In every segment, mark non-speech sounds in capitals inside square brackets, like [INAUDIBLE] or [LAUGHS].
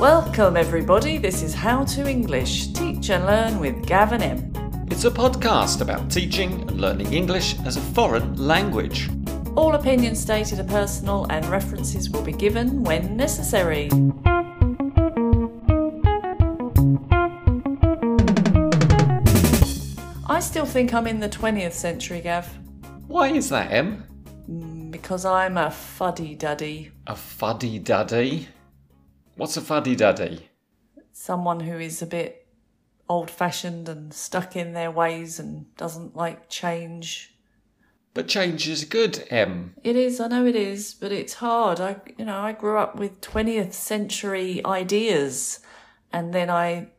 Welcome, everybody. This is How to English Teach and Learn with Gav and M. It's a podcast about teaching and learning English as a foreign language. All opinions stated are personal and references will be given when necessary. I still think I'm in the 20th century, Gav, Why is that, Em? Mm, because I'm a fuddy duddy. A fuddy duddy? What's a fuddy duddy? Someone who is a bit old fashioned and stuck in their ways and doesn't like change. But change is good, Em. It is, I know it is, but it's hard. I, you know, I grew up with 20th century ideas and then I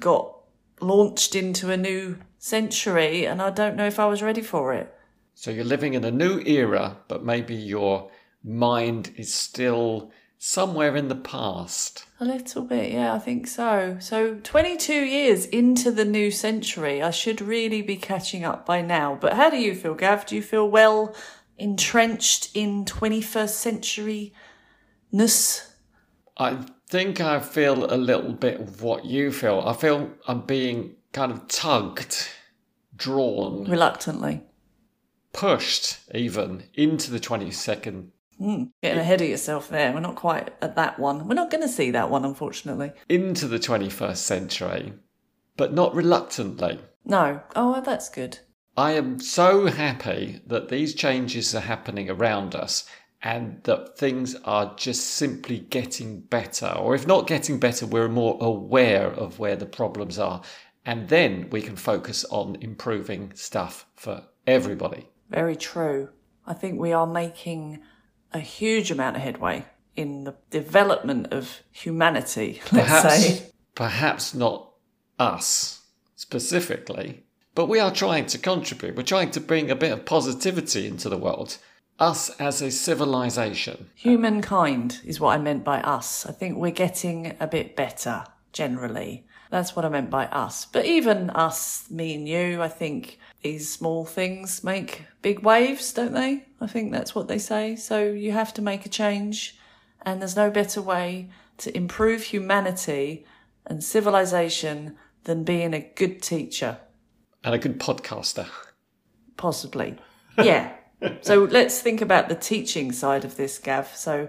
got launched into a new century and I don't know if I was ready for it. So you're living in a new era, but maybe your mind is still somewhere in the past. A little bit, yeah, I think so. So 22 years into the new century, I should really be catching up by now. But how do you feel, Gav? Do you feel well entrenched in 21st century ness? I think I feel a little bit of what you feel. I feel I'm being kind of tugged, drawn, Reluctantly. pushed even into the 22nd Mm. Getting ahead of yourself there. We're not quite at that one. We're not going to see that one, unfortunately. into the 21st century, but not reluctantly. No. Oh, well, that's good. I am so happy that these changes are happening around us and that things are just simply getting better. Or if not getting better, we're more aware of where the problems are. And then we can focus on improving stuff for everybody. Very true. I think we are making a huge amount of headway in the development of humanity, let's Perhaps, say. perhaps not us specifically, but we are trying to contribute. We're trying to bring a bit of positivity into the world. Us as a civilization. Humankind is what I meant by us. I think we're getting a bit better generally. That's what I meant by us. But even us, me and you, I think these small things make big waves, don't they? I think that's what they say. So you have to make a change, and there's no better way to improve humanity and civilization than being a good teacher. and a good podcaster. Possibly. Yeah. [LAUGHS] so let's think about the teaching side of this, Gav. So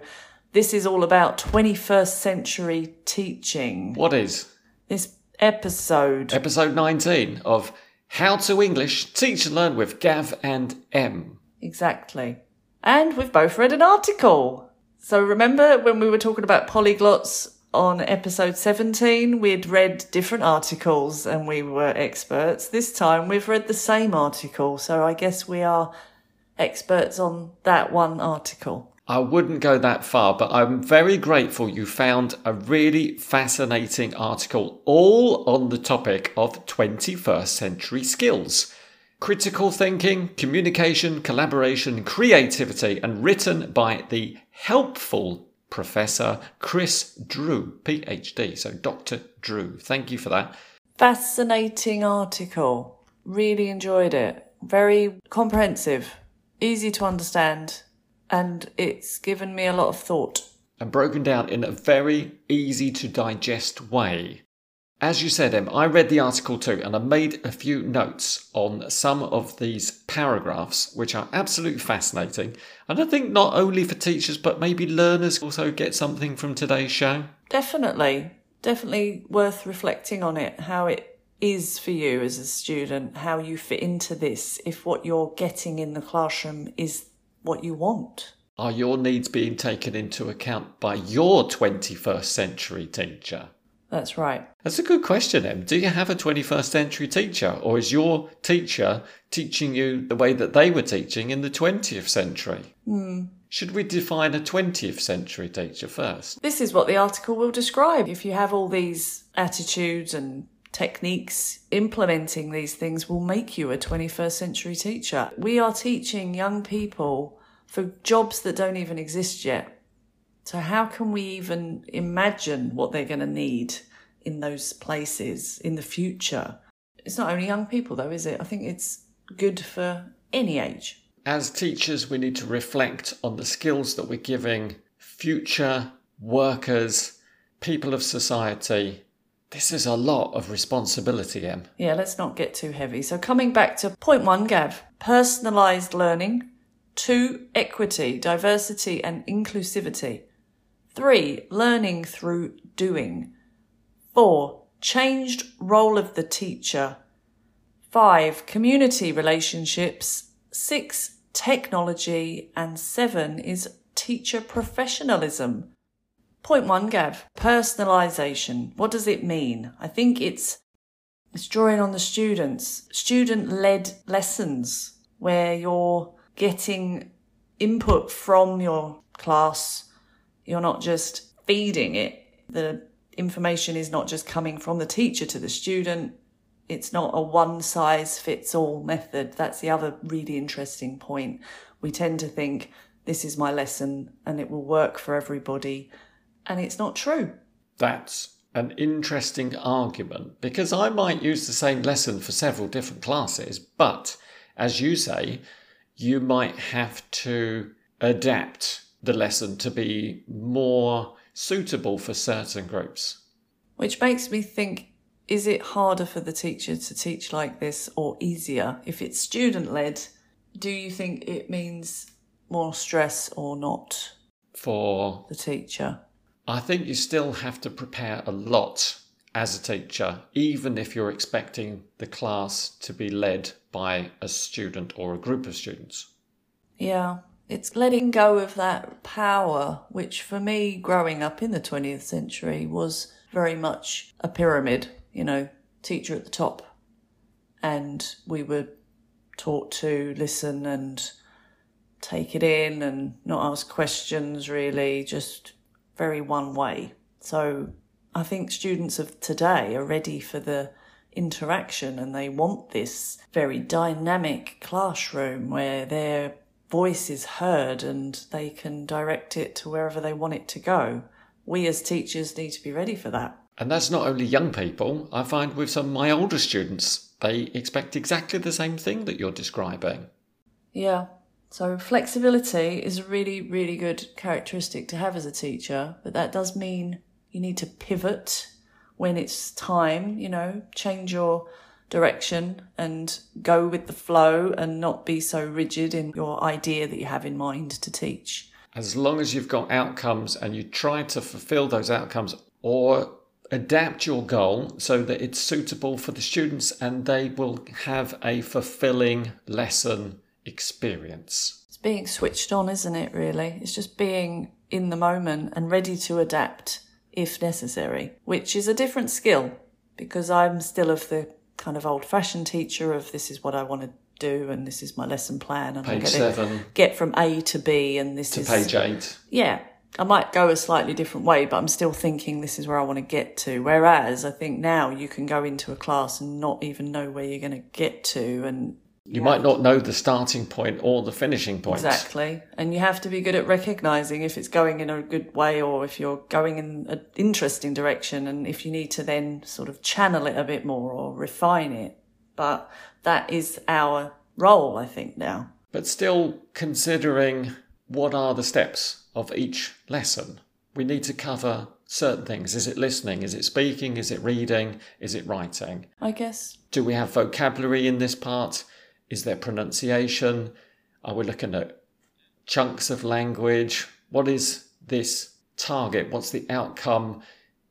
this is all about 21st century teaching. What is This episode. episode 19 of How to English Teach and Learn with Gav and M? Exactly. And we've both read an article. So remember when we were talking about polyglots on episode 17, we'd read different articles and we were experts. This time we've read the same article. So I guess we are experts on that one article. I wouldn't go that far, but I'm very grateful you found a really fascinating article all on the topic of 21st century skills. Critical thinking, communication, collaboration, creativity, and written by the helpful Professor Chris Drew, PhD. So, Dr. Drew, thank you for that. Fascinating article. Really enjoyed it. Very comprehensive, easy to understand, and it's given me a lot of thought. and broken down in a very easy to digest way. As you said, Em, I read the article too, and I made a few notes on some of these paragraphs, which are absolutely fascinating. And I think not only for teachers, but maybe learners also get something from today's show. Definitely, definitely worth reflecting on it, how it is for you as a student, how you fit into this, if what you're getting in the classroom is what you want. Are your needs being taken into account by your 21st century teacher? That's right. That's a good question, Em. Do you have a 21st century teacher, or is your teacher teaching you the way that they were teaching in the 20th century? Hmm. Should we define a 20th century teacher first? This is what the article will describe. If you have all these attitudes and techniques, implementing these things will make you a 21st century teacher. We are teaching young people for jobs that don't even exist yet. So, how can we even imagine what they're going to need in those places in the future? It's not only young people, though, is it? I think it's good for any age. As teachers, we need to reflect on the skills that we're giving future workers people of society, this is a lot of responsibility, Em. Yeah, let's not get too heavy. So, coming back to point one, Gav personalised learning. Two, equity, diversity, and inclusivity. Three, learning through doing. Four, changed role of the teacher. Five, community relationships. Six, technology. And seven is teacher professionalism. Point one, Gav, personalisation. What does it mean? I think it's it's drawing on the students, student led lessons where you're getting input from your class. You're not just feeding it. The information is not just coming from the teacher to the student. It's not a one size fits all method. That's the other really interesting point. We tend to think this is my lesson and it will work for everybody. And it's not true. That's an interesting argument because I might use the same lesson for several different classes, but as you say, you might have to adapt the lesson to be more suitable for certain groups. Which makes me think is it harder for the teacher to teach like this or easier? If it's student led, do you think it means more stress or not For the teacher? I think you still have to prepare a lot as a teacher, even if you're expecting the class to be led by a student or a group of students. Yeah, it's letting go of that power, which for me, growing up in the 20th century, was very much a pyramid, you know, teacher at the top. And we were taught to listen and take it in and not ask questions, really, just very one way. So I think students of today are ready for the interaction and they want this very dynamic classroom where their voice is heard and they can direct it to wherever they want it to go. We as teachers need to be ready for that. And that's not only young people. I find with some of my older students, they expect exactly the same thing that you're describing. Yeah. So flexibility is a really, really good characteristic to have as a teacher, but that does mean you need to pivot when it's time, you know, change your direction and go with the flow and not be so rigid in your idea that you have in mind to teach. As long as you've got outcomes and you try to fulfill those outcomes or adapt your goal so that it's suitable for the students and they will have a fulfilling lesson experience. It's being switched on, isn't it, really? It's just being in the moment and ready to adapt if necessary, which is a different skill because I'm still of the kind of old fashioned teacher of this is what I want to do and this is my lesson plan and I'm Page going to get from A to B and this to is page eight. yeah, I might go a slightly different way, but I'm still thinking this is where I want to get to. Whereas I think now you can go into a class and not even know where you're going to get to, and You might not know the starting point or the finishing point. exactly, and you have to be good at recognizing if it's going in a good way or if you're going in an interesting direction, and if you need to then sort of channel it a bit more or refine it. But that is our role, I think, now. But still considering what are the steps of each lesson. We need to cover certain things. Is it listening? Is it speaking? Is it reading? Is it writing? I guess. Do we have vocabulary in this part? Is there pronunciation? Are we looking at chunks of language? What is this target? What's the outcome?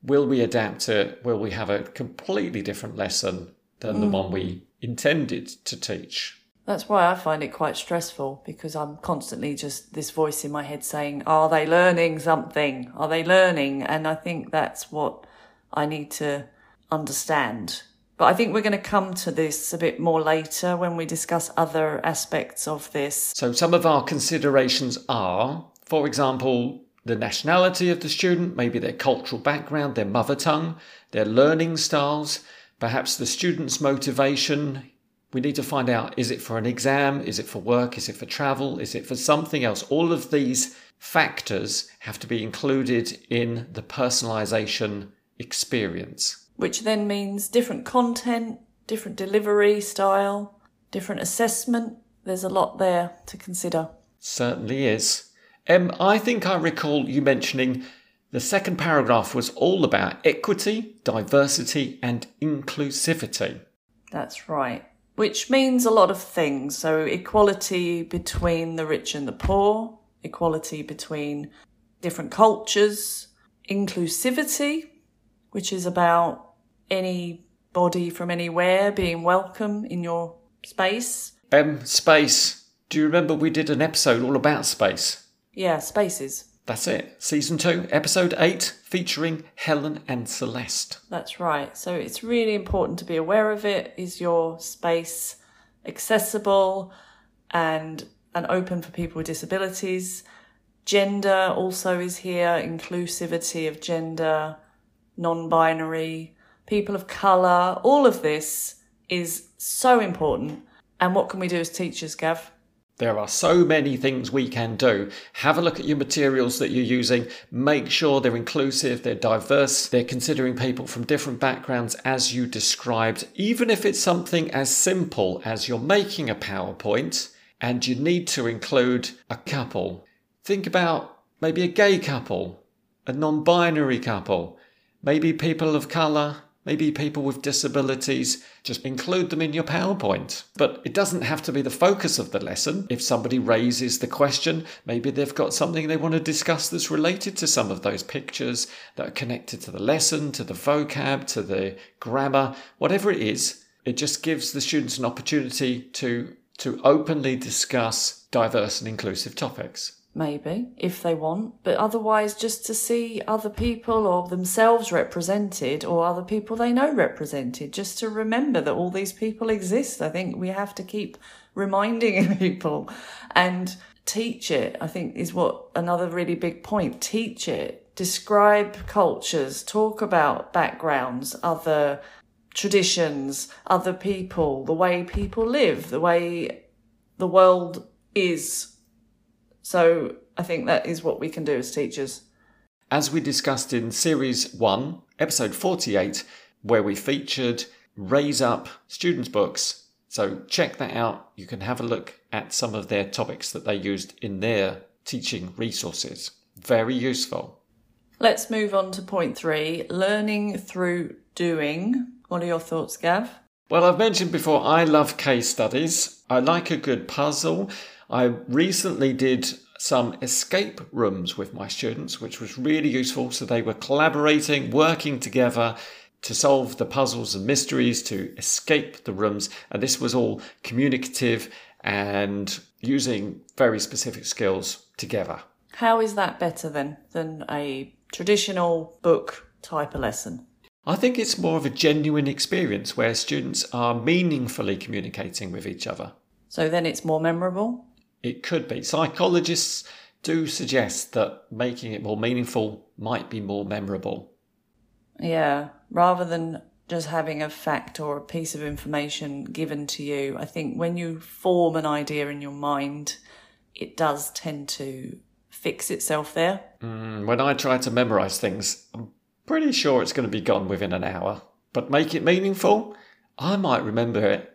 Will we adapt it? Will we have a completely different lesson than the hmm. one we intended to teach? That's why I find it quite stressful because I'm constantly just this voice in my head saying, Are they learning something? Are they learning? And I think that's what I need to understand. But I think we're going to come to this a bit more later when we discuss other aspects of this. So, some of our considerations are, for example, the nationality of the student, maybe their cultural background, their mother tongue, their learning styles, perhaps the student's motivation. We need to find out is it for an exam? Is it for work? Is it for travel? Is it for something else? All of these factors have to be included in the personalization experience. Which then means different content, different delivery style, different assessment. There's a lot there to consider. Certainly is. Um, I think I recall you mentioning The second paragraph was all about equity, diversity, and inclusivity. That's right. Which means a lot of things. So, equality between the rich and the poor, equality between different cultures, inclusivity, which is about anybody from anywhere being welcome in your space. Um, space. Do you remember we did an episode all about space? Yeah, spaces. That's it. Season 2, episode 8, featuring Helen and Celeste. That's right. So it's really important to be aware of it. Is your space accessible and and open for people with disabilities? Gender also is here, inclusivity of gender, non-binary, people of color. All of this is so important. And what can we do as teachers, Gav? There are so many things we can do. Have a look at your materials that you're using. Make sure they're inclusive, they're diverse, they're considering people from different backgrounds as you described. Even if it's something as simple as you're making a PowerPoint and you need to include a couple. Think about maybe a gay couple, a non binary couple, maybe people of colour, maybe people with disabilities, just include them in your PowerPoint. But it doesn't have to be the focus of the lesson. If somebody raises the question, maybe they've got something they want to discuss that's related to some of those pictures that are connected to the lesson, to the vocab, to the grammar, whatever it is. It just gives the students an opportunity to, to openly discuss diverse and inclusive topics maybe, if they want, but otherwise just to see other people or themselves represented or other people they know represented, just to remember that all these people exist. I think we have to keep reminding [LAUGHS] people and teach it, I think is what another really big point. Teach it, describe cultures, talk about backgrounds, other traditions, other people, the way people live, the way the world is so I think that is what we can do as teachers. As we discussed in Series 1, Episode 48, where we featured Raise Up students' books. So check that out. You can have a look at some of their topics that they used in their teaching resources. Very useful. Let's move on to point three learning through doing. What are your thoughts, Gav? Well, I've mentioned before, I love case studies. I like a good puzzle. I recently did some escape rooms with my students, which was really useful. So they were collaborating, working together to solve the puzzles and mysteries, to escape the rooms. And this was all communicative and using very specific skills together. How is that better then than a traditional book type of lesson? I think it's more of a genuine experience where students are meaningfully communicating with each other. So then it's more memorable? It could be. Psychologists do suggest that making it more meaningful might be more memorable. Yeah, rather than just having a fact or a piece of information given to you, I think when you form an idea in your mind, it does tend to fix itself there. Mm, when I try to memorize things, I'm pretty sure it's going to be gone within an hour. But make it meaningful, I might remember it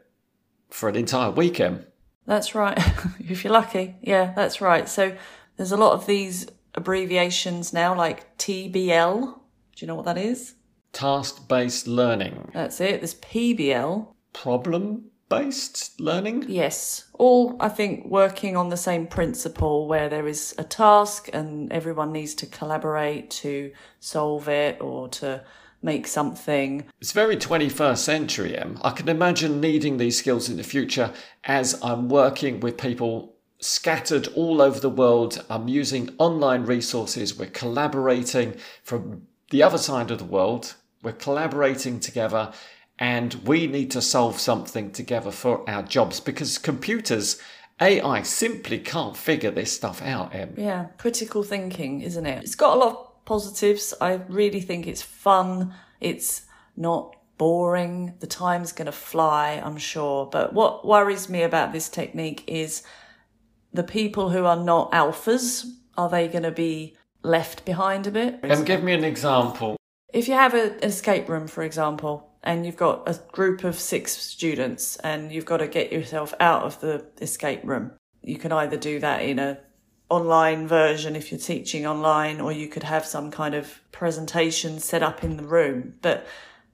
for an entire weekend. That's right. [LAUGHS] if you're lucky. Yeah, that's right. So there's a lot of these abbreviations now, like TBL. Do you know what that is? Task based learning. That's it. There's PBL. Problem based learning? Yes. All, I think, working on the same principle where there is a task and everyone needs to collaborate to solve it or to make something. It's very 21st century, Em. I can imagine needing these skills in the future as I'm working with people scattered all over the world. I'm using online resources. We're collaborating from the other side of the world. We're collaborating together and we need to solve something together for our jobs because computers AI simply can't figure this stuff out, Em. Yeah, critical thinking, isn't it? It's got a lot of positives. I really think it's fun. It's not boring. The time's going to fly, I'm sure. But what worries me about this technique is the people who are not alphas, are they going to be left behind a bit? And give me an example. If you have an escape room, for example, and you've got a group of six students and you've got to get yourself out of the escape room, you can either do that in a online version if you're teaching online, or you could have some kind of presentation set up in the room. But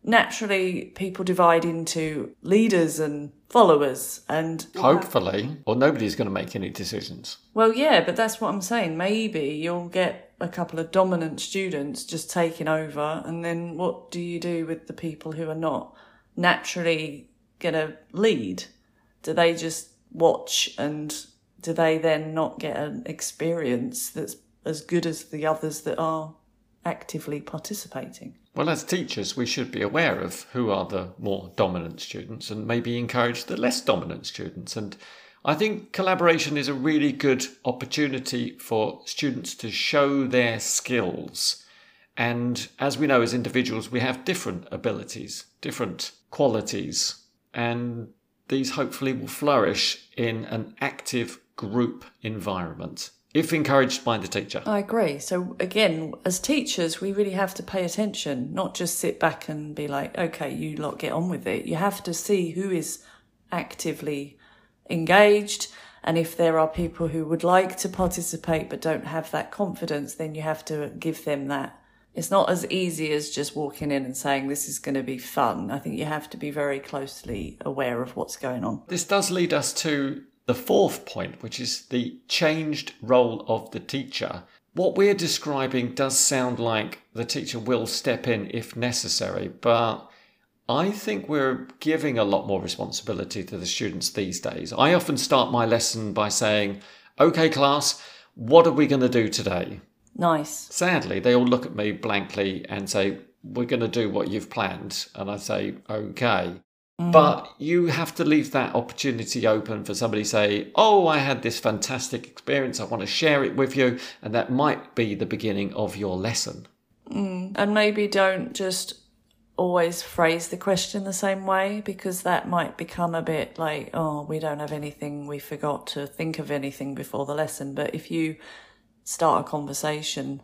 naturally, people divide into leaders and followers, and Hopefully, or nobody's going to make any decisions. well, yeah, but that's what I'm saying. Maybe you'll get a couple of dominant students just taking over, and then what do you do with the people who are not naturally going to lead? Do they just watch and do they then not get an experience that's as good as the others that are actively participating? Well, as teachers, we should be aware of who are the more dominant students and maybe encourage the less dominant students. And I think collaboration is a really good opportunity for students to show their skills. And as we know, as individuals, we have different abilities, different qualities, and these hopefully will flourish in an active group environment if encouraged by the teacher. I agree. So again, as teachers, we really have to pay attention, not just sit back and be like, okay, you lot get on with it. You have to see who is actively engaged. And if there are people who would like to participate but don't have that confidence, then you have to give them that. It's not as easy as just walking in and saying this is going to be fun. I think you have to be very closely aware of what's going on. This does lead us to the fourth point, which is the changed role of the teacher. What we're describing does sound like the teacher will step in if necessary, but I think we're giving a lot more responsibility to the students these days. I often start my lesson by saying, OK, class, what are we going to do today? Nice. Sadly, they all look at me blankly and say, We're going to do what you've planned. And I say, OK. Mm. But you have to leave that opportunity open for somebody to say, Oh, I had this fantastic experience. I want to share it with you. And that might be the beginning of your lesson. Mm. And maybe don't just always phrase the question the same way because that might become a bit like, oh, we don't have anything, we forgot to think of anything before the lesson. But if you start a conversation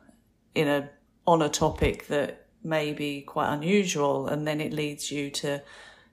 in a on a topic that may be quite unusual and then it leads you to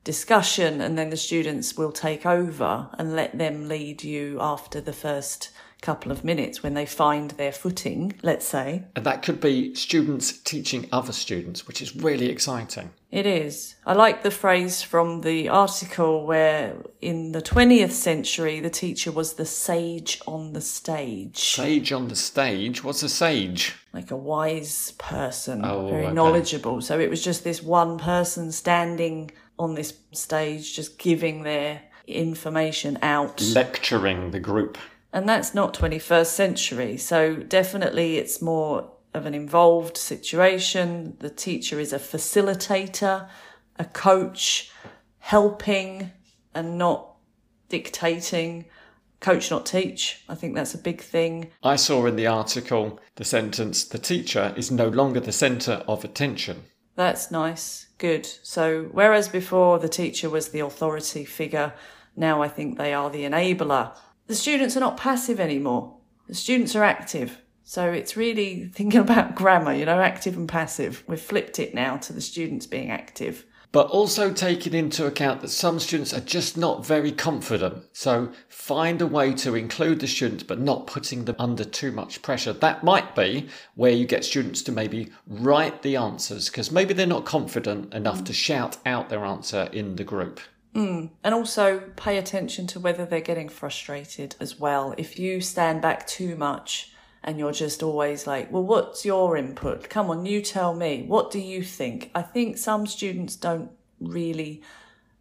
discussion and then the students will take over and let them lead you after the first couple of minutes when they find their footing, let's say. And that could be students teaching other students, which is really exciting. It is. I like the phrase from the article where in the 20th century the teacher was the sage on the stage. Sage on the stage. What's a sage? Like a wise person, Oh, very okay. knowledgeable. So it was just this one person standing on this stage just giving their information out. Lecturing the group. And that's not 21st century. So definitely it's more of an involved situation. The teacher is a facilitator, a coach, helping and not dictating. Coach, not teach. I think that's a big thing. I saw in the article the sentence, the teacher is no longer the centre of attention. That's nice. Good. So, whereas before the teacher was the authority figure, now I think they are the enabler. The students are not passive anymore. The students are active. So, it's really [LAUGHS] thinking about grammar, you know, active and passive. We've flipped it now to the students being active. But also taking into account that some students are just not very confident. So find a way to include the students but not putting them under too much pressure. That might be where you get students to maybe write the answers because maybe they're not confident enough to shout out their answer in the group. Mm. And also pay attention to whether they're getting frustrated as well. If you stand back too much and you're just always like, well, what's your input? Come on, you tell me. What do you think? I think some students don't really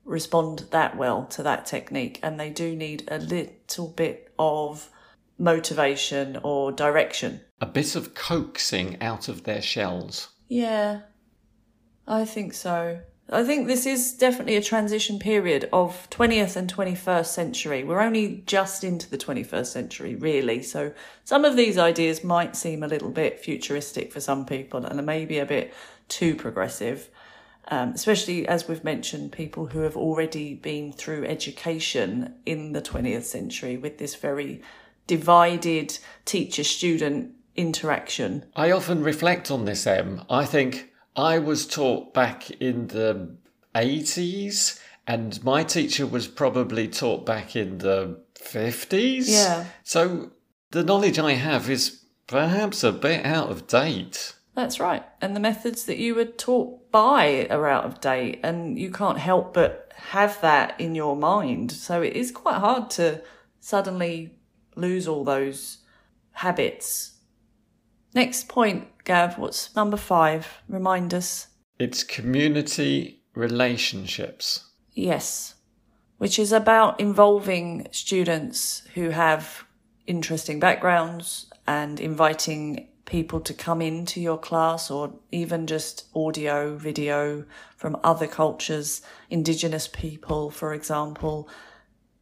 respond that well to that technique and they do need a little bit of motivation or direction. A bit of coaxing out of their shells. Yeah, I think so. I think this is definitely a transition period of 20th and 21st century. We're only just into the 21st century, really. So some of these ideas might seem a little bit futuristic for some people and maybe a bit too progressive. Um, especially as we've mentioned, people who have already been through education in the 20th century with this very divided teacher student interaction. I often reflect on this, Em. I think I was taught back in the 80s, and my teacher was probably taught back in the 50s. Yeah. So the knowledge I have is perhaps a bit out of date. That's right. And the methods that you were taught by are out of date, and you can't help but have that in your mind. So it is quite hard to suddenly lose all those habits. Next point, Gav, what's number five? Remind us. It's community relationships. Yes, which is about involving students who have interesting backgrounds and inviting people to come into your class or even just audio, video from other cultures, indigenous people, for example,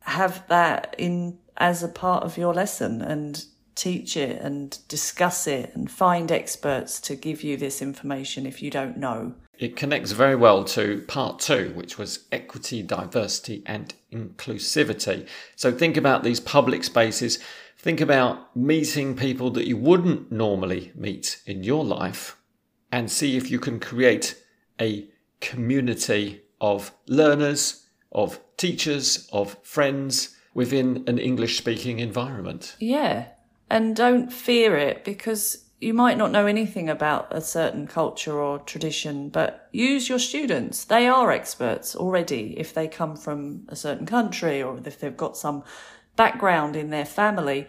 have that in as a part of your lesson and teach it and discuss it and find experts to give you this information if you don't know. It connects very well to part two, which was equity, diversity, and inclusivity. So think about these public spaces. Think about meeting people that you wouldn't normally meet in your life and see if you can create a community of learners, of teachers, of friends within an English speaking environment. Yeah. And don't fear it because you might not know anything about a certain culture or tradition, but use your students. They are experts already if they come from a certain country or if they've got some background in their family.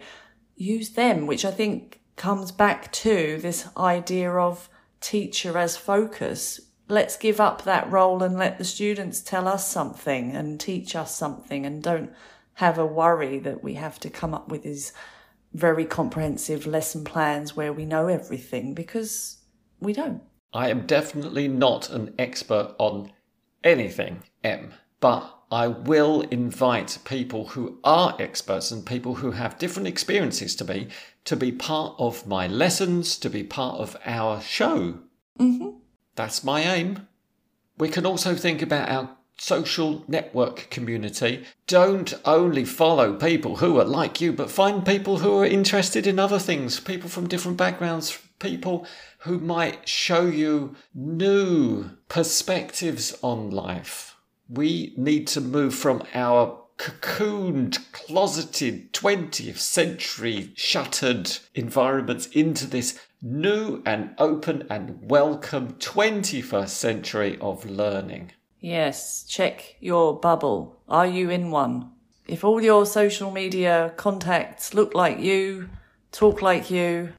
Use them, which I think comes back to this idea of teacher as focus. Let's give up that role and let the students tell us something and teach us something and don't have a worry that we have to come up with these very comprehensive lesson plans where we know everything because we don't. I am definitely not an expert on anything, M, but I will invite people who are experts and people who have different experiences to me to be part of my lessons, to be part of our show. Mm-hmm. That's my aim. We can also think about our social network community. Don't only follow people who are like you, but find people who are interested in other things, people from different backgrounds, people who might show you new perspectives on life. We need to move from our cocooned, closeted 20th century shuttered environments into this new and open and welcome 21st century of learning. Yes, check your bubble. Are you in one? If all your social media contacts look like you, talk like you,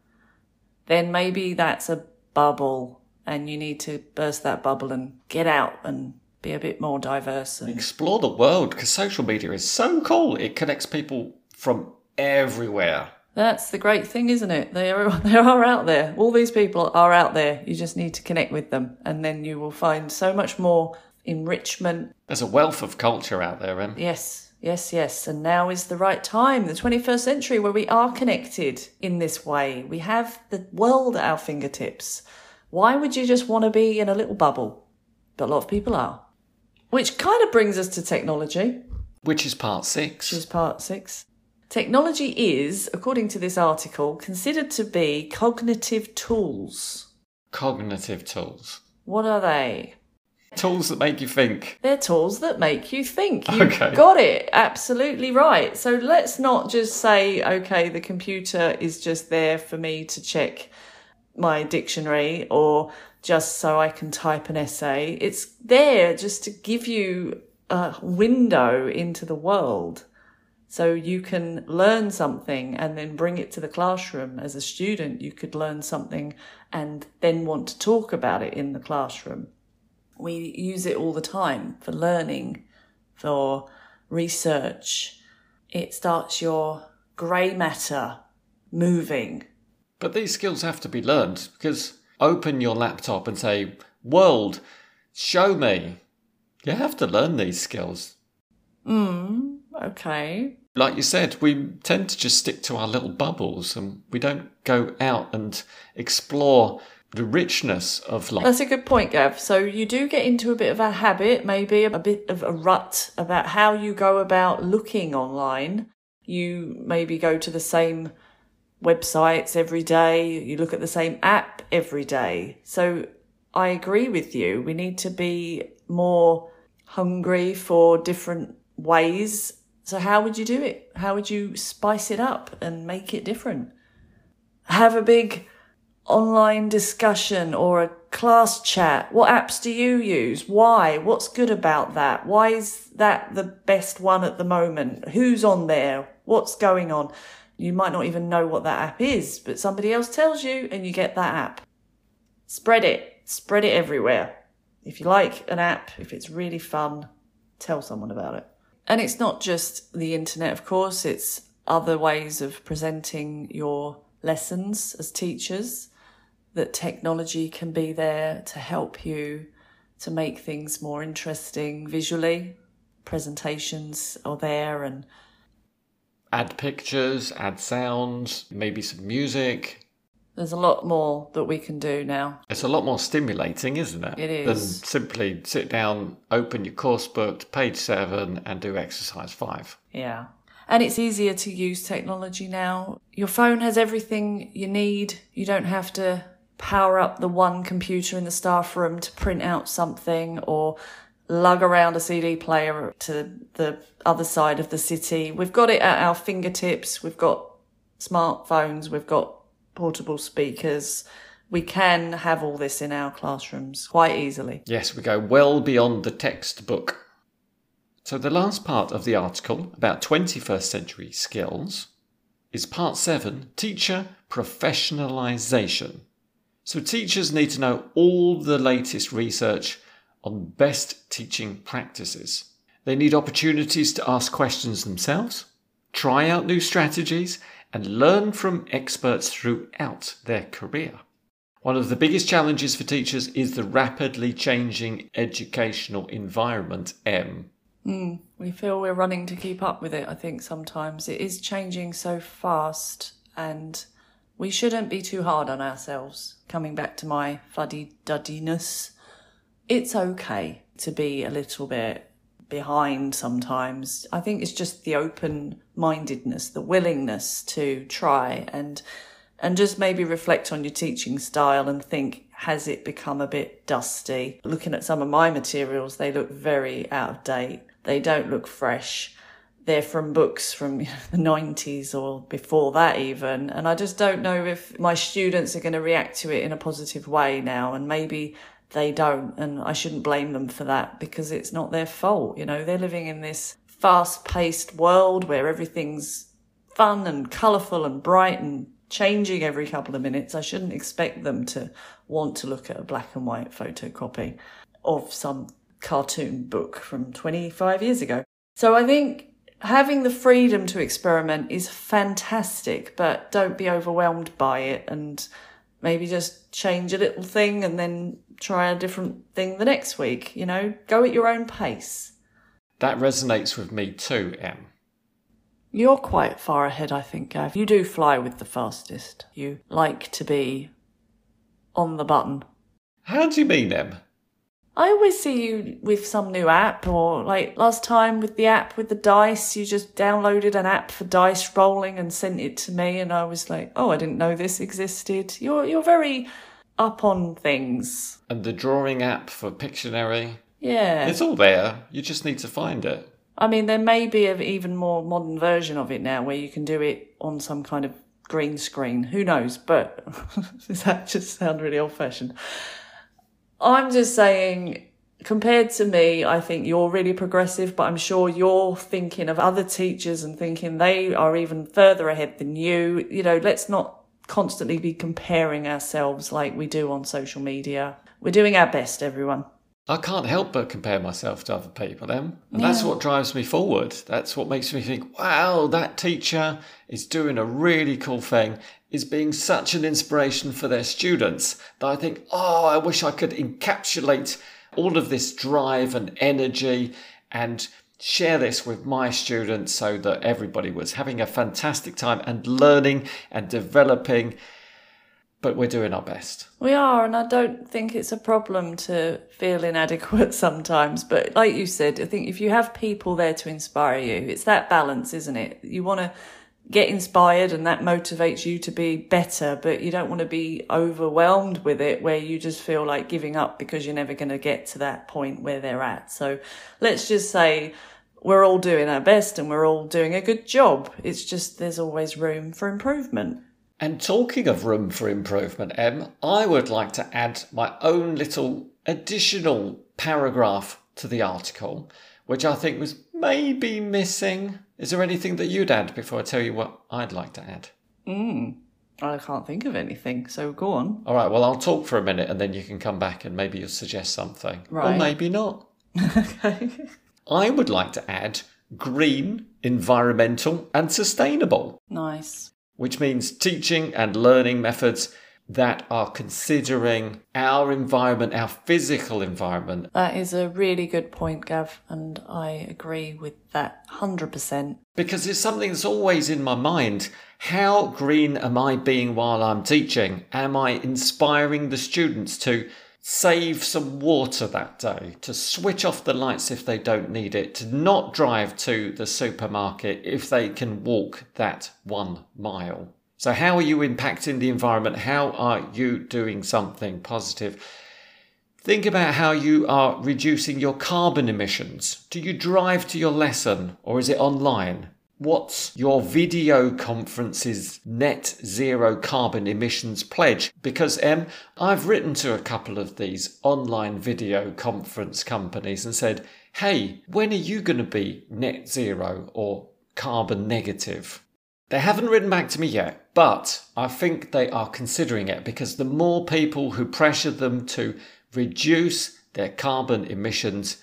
then maybe that's a bubble and you need to burst that bubble and get out and be a bit more diverse. And... Explore the world because social media is so cool. It connects people from everywhere. That's the great thing, isn't it? They are, [LAUGHS] they are out there. All these people are out there. You just need to connect with them and then you will find so much more enrichment. There's a wealth of culture out there, Em. Yes, yes, yes. And now is the right time, the 21st century, where we are connected in this way. We have the world at our fingertips. Why would you just want to be in a little bubble? But a lot of people are. Which kind of brings us to technology. Which is part six. Which is part six. Technology is, according to this article, considered to be cognitive tools. Cognitive tools. What are they? Tools that make you think. They're tools that make you think. You okay. got it. Absolutely right. So let's not just say, okay, the computer is just there for me to check my dictionary or just so I can type an essay. It's there just to give you a window into the world. So you can learn something and then bring it to the classroom. As a student, you could learn something and then want to talk about it in the classroom. We use it all the time for learning, for research. It starts your grey matter moving. But these skills have to be learned because open your laptop and say, World, show me. You have to learn these skills. Hmm, okay. Like you said, we tend to just stick to our little bubbles and we don't go out and explore the richness of life. That's a good point, Gav. So you do get into a bit of a habit, maybe a bit of a rut about how you go about looking online. You maybe go to the same websites every day, you look at the same app every day. So I agree with you. We need to be more hungry for different ways So, how would you do it? How would you spice it up and make it different? Have a big online discussion or a class chat. What apps do you use? Why? What's good about that? Why is that the best one at the moment? Who's on there? What's going on? You might not even know what that app is, but somebody else tells you and you get that app. Spread it. Spread it everywhere. If you like an app, if it's really fun, tell someone about it. And it's not just the internet, of course, it's other ways of presenting your lessons as teachers, that technology can be there to help you to make things more interesting visually. Presentations are there and add pictures, add sounds, maybe some music. There's a lot more that we can do now. It's a lot more stimulating, isn't it? It is. Than simply sit down, open your course book, page seven, and do exercise five. Yeah. And it's easier to use technology now. Your phone has everything you need. You don't have to power up the one computer in the staff room to print out something or lug around a CD player to the other side of the city. We've got it at our fingertips. We've got smartphones. We've got portable speakers. We can have all this in our classrooms quite easily. Yes, we go well beyond the textbook. So, the last part of the article about 21st century skills is part 7 Teacher Professionalisation. So, teachers need to know all the latest research on best teaching practices. They need opportunities to ask questions themselves, try out new strategies, and learn from experts throughout their career. One of the biggest challenges for teachers is the rapidly changing educational environment, M. Mm, we feel we're running to keep up with it, I think sometimes. It is changing so fast, and we shouldn't be too hard on ourselves. Coming back to my fuddy duddiness, it's okay to be a little bit behind sometimes. I think it's just the open mindedness, the willingness to try and and just maybe reflect on your teaching style and think has it become a bit dusty? Looking at some of my materials, they look very out of date. They don't look fresh. They're from books from [LAUGHS] the 90s or before that even. And I just don't know if my students are going to react to it in a positive way now. And maybe they don't. And I shouldn't blame them for that because it's not their fault. You know, they're living in this fast paced world where everything's fun and colourful and bright and changing every couple of minutes. I shouldn't expect them to want to look at a black and white photocopy of some cartoon book from 25 years ago. So I think having the freedom to experiment is fantastic, but don't be overwhelmed by it and maybe just change a little thing and then try a different thing the next week. You know, go at your own pace. That resonates with me too, Em. You're quite far ahead, I think, Gav. You do fly with the fastest. You like to be on the button. How do you mean, Em? I always see you with some new app, or like last time with the app with the dice, you just downloaded an app for dice rolling and sent it to me, and I was like, "Oh, I didn't know this existed." You're you're very up on things. And the drawing app for Pictionary. Yeah, It's all there. You just need to find it. I mean, there may be an even more modern version of it now, where you can do it on some kind of green screen. Who knows? But does [LAUGHS] that just sound really old fashioned? I'm just saying, compared to me, I think you're really progressive, but I'm sure you're thinking of other teachers and thinking they are even further ahead than you. You know, let's not constantly be comparing ourselves like we do on social media. We're doing our best, everyone. I can't help but compare myself to other people, then. And that's what drives me forward. That's what makes me think, wow, that teacher is doing a really cool thing, is being such an inspiration for their students that I think, oh, I wish I could encapsulate all of this drive and energy and share this with my students so that everybody was having a fantastic time and learning and developing. But we're doing our best. We are, and I don't think it's a problem to feel inadequate [LAUGHS] sometimes. But like you said, I think if you have people there to inspire you, it's that balance, isn't it? You want to get inspired and that motivates you to be better, but you don't want to be overwhelmed with it where you just feel like giving up because you're never going to get to that point where they're at. So let's just say we're all doing our best and we're all doing a good job. It's just there's always room for improvement. And talking of room for improvement, Em, I would like to add my own little additional paragraph to the article, which I think was maybe missing. Is there anything that you'd add before I tell you what I'd like to add? Mm. I can't think of anything, so go on. All right, well, I'll talk for a minute and then you can come back and maybe you'll suggest something. Or maybe not. [LAUGHS] okay. I would like to add green, environmental, and sustainable, Nice. Which means teaching and learning methods that are considering our environment, our physical environment. That is a really good point, Gav, and I agree with that 100%. Because it's something that's always in my mind. How green am I being while I'm teaching? Am I inspiring the students to save some water that day, to switch off the lights if they don't need it, to not drive to the supermarket if they can walk that one mile? So, how are you impacting the environment? How are you doing something positive? Think about how you are reducing your carbon emissions. Do you drive to your lesson or is it online? What's your video conference's net zero carbon emissions pledge? Because Em, I've written to a couple of these online video conference companies and said, hey, when are you going to be net zero or carbon negative? They haven't written back to me yet, but I think they are considering it because the more people who pressure them to reduce their carbon emissions,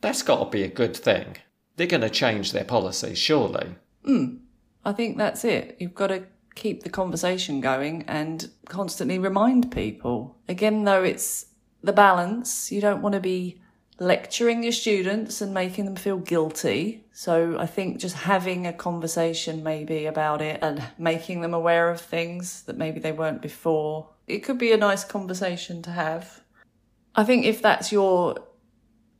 that's got to be a good thing. They're going to change their policies, surely. Hmm. I think that's it. You've got to keep the conversation going and constantly remind people. Again, though, it's the balance. You don't want to be lecturing your students and making them feel guilty. So I think just having a conversation maybe about it and making them aware of things that maybe they weren't before, it could be a nice conversation to have. I think if that's your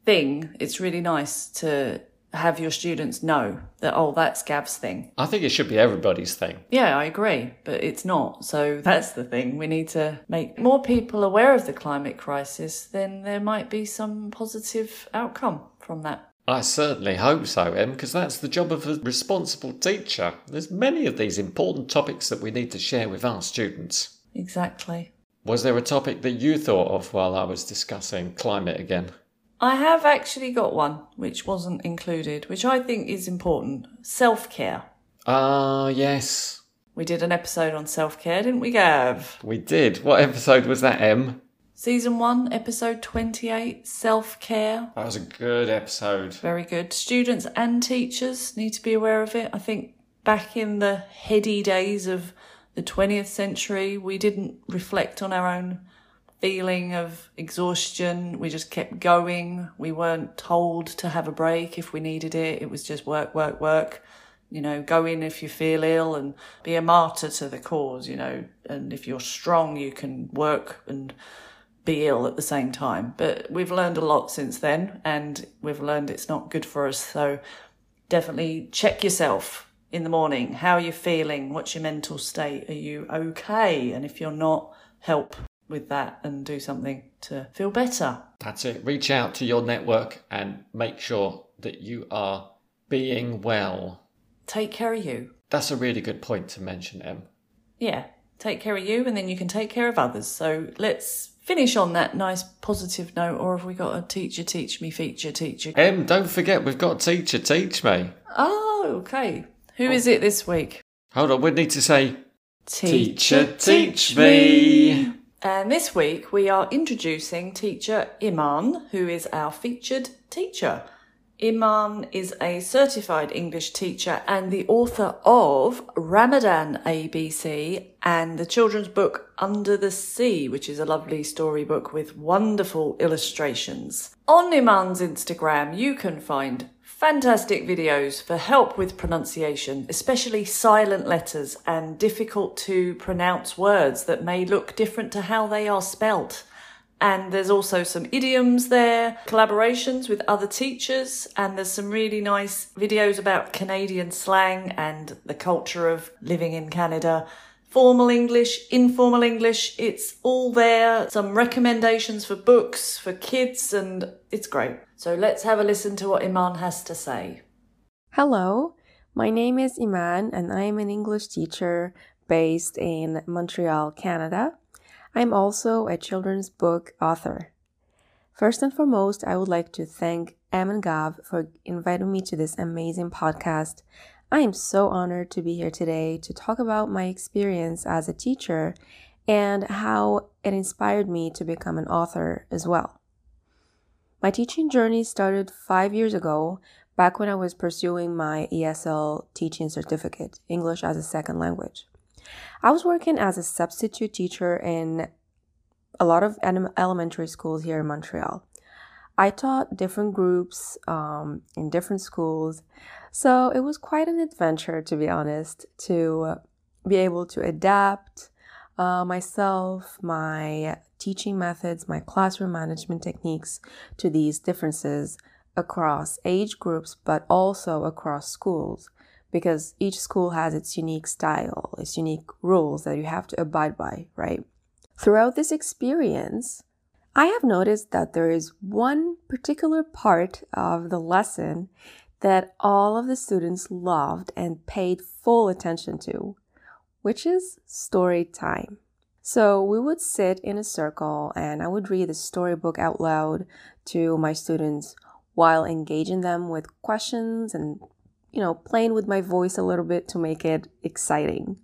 thing, it's really nice to have your students know that, oh, that's Gav's thing. I think it should be everybody's thing. Yeah, I agree, but it's not. So [LAUGHS] that's the thing. We need to make more people aware of the climate crisis, then there might be some positive outcome from that. I certainly hope so, Em, because that's the job of a responsible teacher. There's many of these important topics that we need to share with our students. Exactly. Was there a topic that you thought of while I was discussing climate again? I have actually got one which wasn't included, which I think is important self care. Ah, yes, We did an episode on self care, didn't we, Gav? we did. What episode was that, Em? Season 1, episode 28 self care. That was a good episode. Very good. Students and teachers need to be aware of it. I think back in the heady days of the 20th century, we didn't reflect on our own feeling of exhaustion. We just kept going. We weren't told to have a break if we needed it. It was just work, work, work. You know, go in if you feel ill and be a martyr to the cause, you know. And if you're strong, you can work and be ill at the same time. But we've learned a lot since then, and we've learned it's not good for us. So definitely check yourself in the morning. How are you feeling? What's your mental state? Are you okay? And if you're not, help with that and do something to feel better. That's it. Reach out to your network and make sure that you are being well. Take care of you. That's a really good point to mention, Em. Yeah, take care of you, and then you can take care of others. So let's finish on that nice positive note, or have we got a teacher teach me feature teacher? Em, don't forget we've got Teacher Teach Me. Oh, okay. Who oh. is it this week? Hold on, we need to say Teacher Teach Me. And this week we are introducing teacher Iman, who is our featured teacher. Iman is a certified English teacher and the author of Ramadan ABC and the children's book Under the Sea, which is a lovely storybook with wonderful illustrations. On Iman's Instagram, you can find fantastic videos for help with pronunciation, especially silent letters and difficult to pronounce words that may look different to how they are spelt. And there's also some idioms there, collaborations with other teachers, and there's some really nice videos about Canadian slang and the culture of living in Canada. Formal English, informal English. It's all there. Some recommendations for books for kids, and it's great. So let's have a listen to what Iman has to say. Hello, my name is Iman, and I am an English teacher based in Montreal, Canada. I'm also a children's book author. First and foremost, I would like to thank Em and Gav for inviting me to this amazing podcast I am so honored to be here today to talk about my experience as a teacher and how it inspired me to become an author as well. My teaching journey started five years ago, back when I was pursuing my ESL teaching certificate, English as a Second Language. I was working as a substitute teacher in a lot of elementary schools here in Montreal. I taught different groups um, in different schools. So it was quite an adventure, to be honest, to be able to adapt uh, myself, my teaching methods, my classroom management techniques to these differences across age groups, but also across schools, because each school has its unique style, its unique rules that you have to abide by, right? Throughout this experience, I have noticed that there is one particular part of the lesson that all of the students loved and paid full attention to, which is story time. So we would sit in a circle and I would read the storybook out loud to my students while engaging them with questions and, you know, playing with my voice a little bit to make it exciting.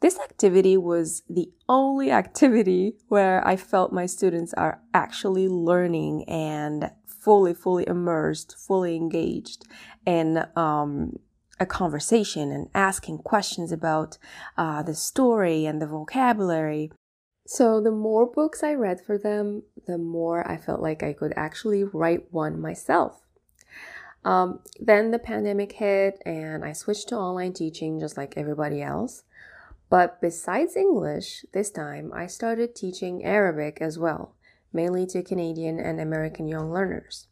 This activity was the only activity where I felt my students are actually learning and fully, fully immersed, fully engaged in um, a conversation and asking questions about uh, the story and the vocabulary. So, the more books I read for them, the more I felt like I could actually write one myself. Um, then the pandemic hit, and I switched to online teaching just like everybody else. But besides English, this time I started teaching Arabic as well mainly to Canadian and American young learners.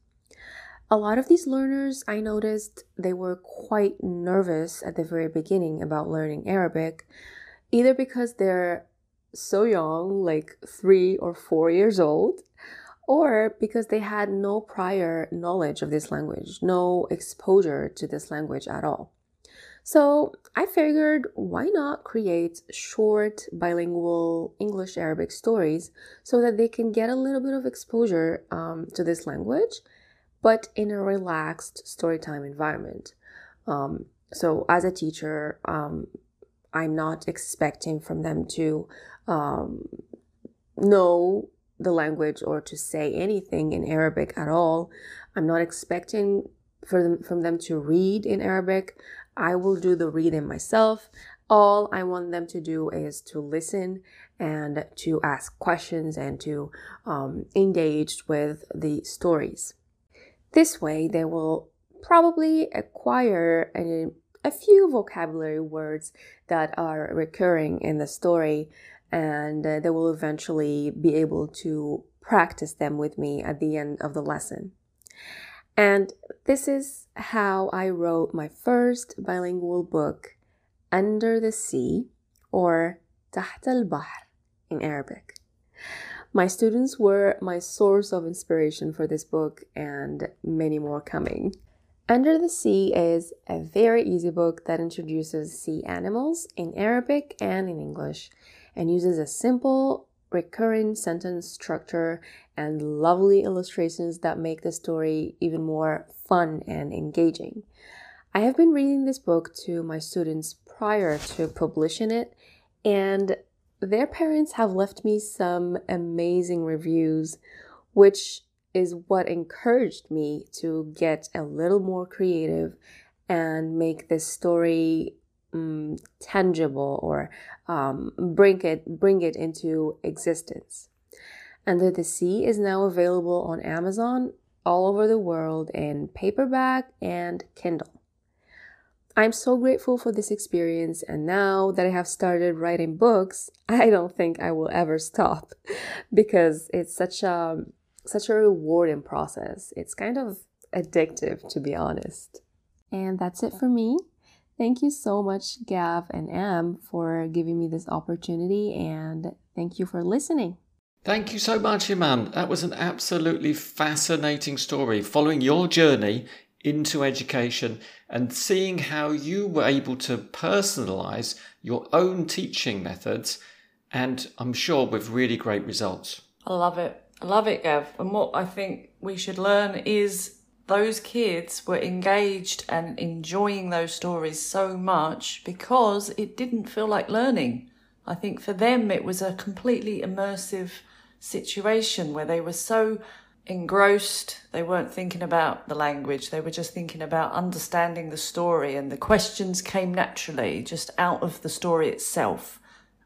A lot of these learners, I noticed they were quite nervous at the very beginning about learning Arabic, either because they're so young, like three or four years old, or because they had no prior knowledge of this language, no exposure to this language at all. So I figured why not create short bilingual English Arabic stories so that they can get a little bit of exposure um, to this language, but in a relaxed storytime environment. Um, so as a teacher, um, I'm not expecting from them to um, know the language or to say anything in Arabic at all. I'm not expecting for them from them to read in Arabic. I will do the reading myself. All I want them to do is to listen and to ask questions and to um, engage with the stories. This way, they will probably acquire a, a few vocabulary words that are recurring in the story, and uh, they will eventually be able to practice them with me at the end of the lesson. And this is how I wrote my first bilingual book, Under the Sea, or تحت البحر in Arabic. My students were my source of inspiration for this book and many more coming. Under the Sea is a very easy book that introduces sea animals in Arabic and in English and uses a simple recurring sentence structure, and lovely illustrations that make the story even more fun and engaging. I have been reading this book to my students prior to publishing it, and their parents have left me some amazing reviews, which is what encouraged me to get a little more creative and make this story um, tangible or um, bring it bring it into existence. Under the Sea is now available on Amazon all over the world in paperback and Kindle. I'm so grateful for this experience, and now that I have started writing books, [LAUGHS] I don't think I will ever stop [LAUGHS] because it's such a such a rewarding process. It's kind of addictive, to be honest. And that's it for me. Thank you so much, Gav and Em, for giving me this opportunity, and thank you for listening. Thank you so much, Iman. That was an absolutely fascinating story following your journey into education and seeing how you were able to personalize your own teaching methods, and I'm sure with really great results. I love it. I love it, Gav. And what I think we should learn is those kids were engaged and enjoying those stories so much because it didn't feel like learning. I think for them it was a completely immersive situation where they were so engrossed. They weren't thinking about the language. They were just thinking about understanding the story and the questions came naturally just out of the story itself.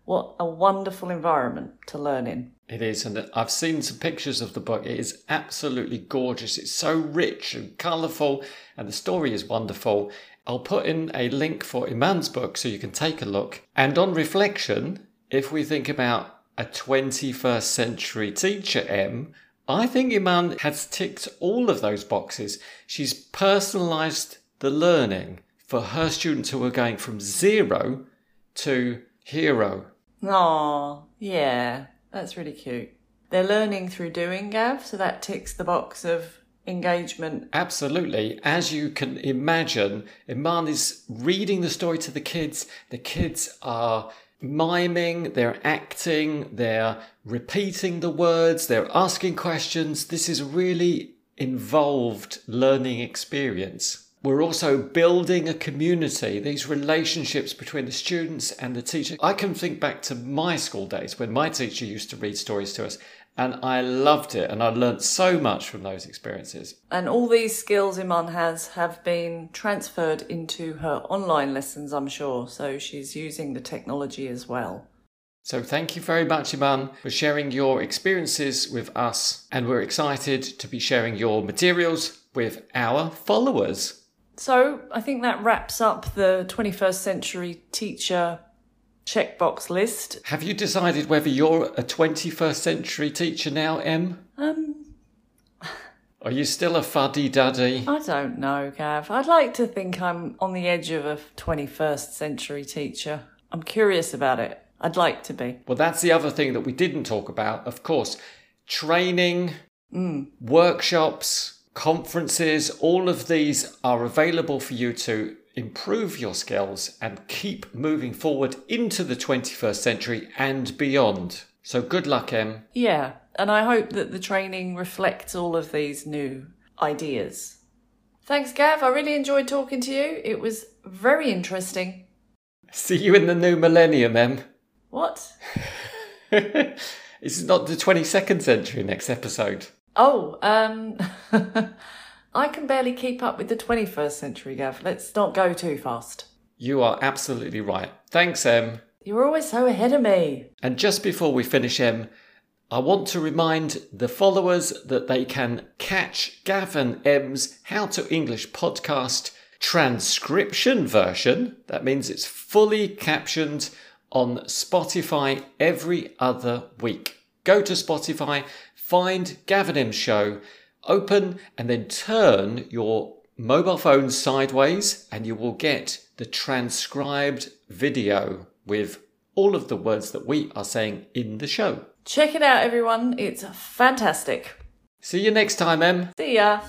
What a wonderful environment to learn in. It is, and I've seen some pictures of the book. It is absolutely gorgeous. It's so rich and colourful, and the story is wonderful. I'll put in a link for Iman's book so you can take a look. And on reflection, if we think about a 21st century teacher, Em, I think Iman has ticked all of those boxes. She's personalised the learning for her students who are going from zero to hero. Oh, yeah, that's really cute. They're learning through doing, Gav, so that ticks the box of engagement. Absolutely. As you can imagine, Iman is reading the story to the kids. The kids are miming, they're acting, they're repeating the words, they're asking questions. This is a really involved learning experience. We're also building a community, these relationships between the students and the teacher. I can think back to my school days when my teacher used to read stories to us and I loved it and I learnt so much from those experiences. And all these skills Iman has have been transferred into her online lessons, I'm sure. So she's using the technology as well. So thank you very much, Iman, for sharing your experiences with us. And we're excited to be sharing your materials with our followers. So I think that wraps up the 21st century teacher checkbox list. Have you decided whether you're a 21st century teacher now, Em? Um, [LAUGHS] Are you still a fuddy duddy? I don't know, Gav. I'd like to think I'm on the edge of a 21st century teacher. I'm curious about it. I'd like to be. Well, that's the other thing that we didn't talk about, of course. Training, workshops, conferences, all of these are available for you to improve your skills and keep moving forward into the 21st century and beyond. So good luck, Em. Yeah, and I hope that the training reflects all of these new ideas. Thanks, Gav. I really enjoyed talking to you. It was very interesting. See you in the new millennium, Em. What? [LAUGHS] It's not the 22nd century next episode. Oh, um, [LAUGHS] I can barely keep up with the 21st century, Gav. Let's not go too fast. You are absolutely right. Thanks, Em. You're always so ahead of me. And just before we finish, Em, I want to remind the followers that they can catch Gav and Em's How to English podcast transcription version. That means it's fully captioned on Spotify every other week. Go to Spotify, find Gavin show, open and then turn your mobile phone sideways, and you will get the transcribed video with all of the words that we are saying in the show. Check it out, everyone. It's fantastic. See you next time, Em. See ya.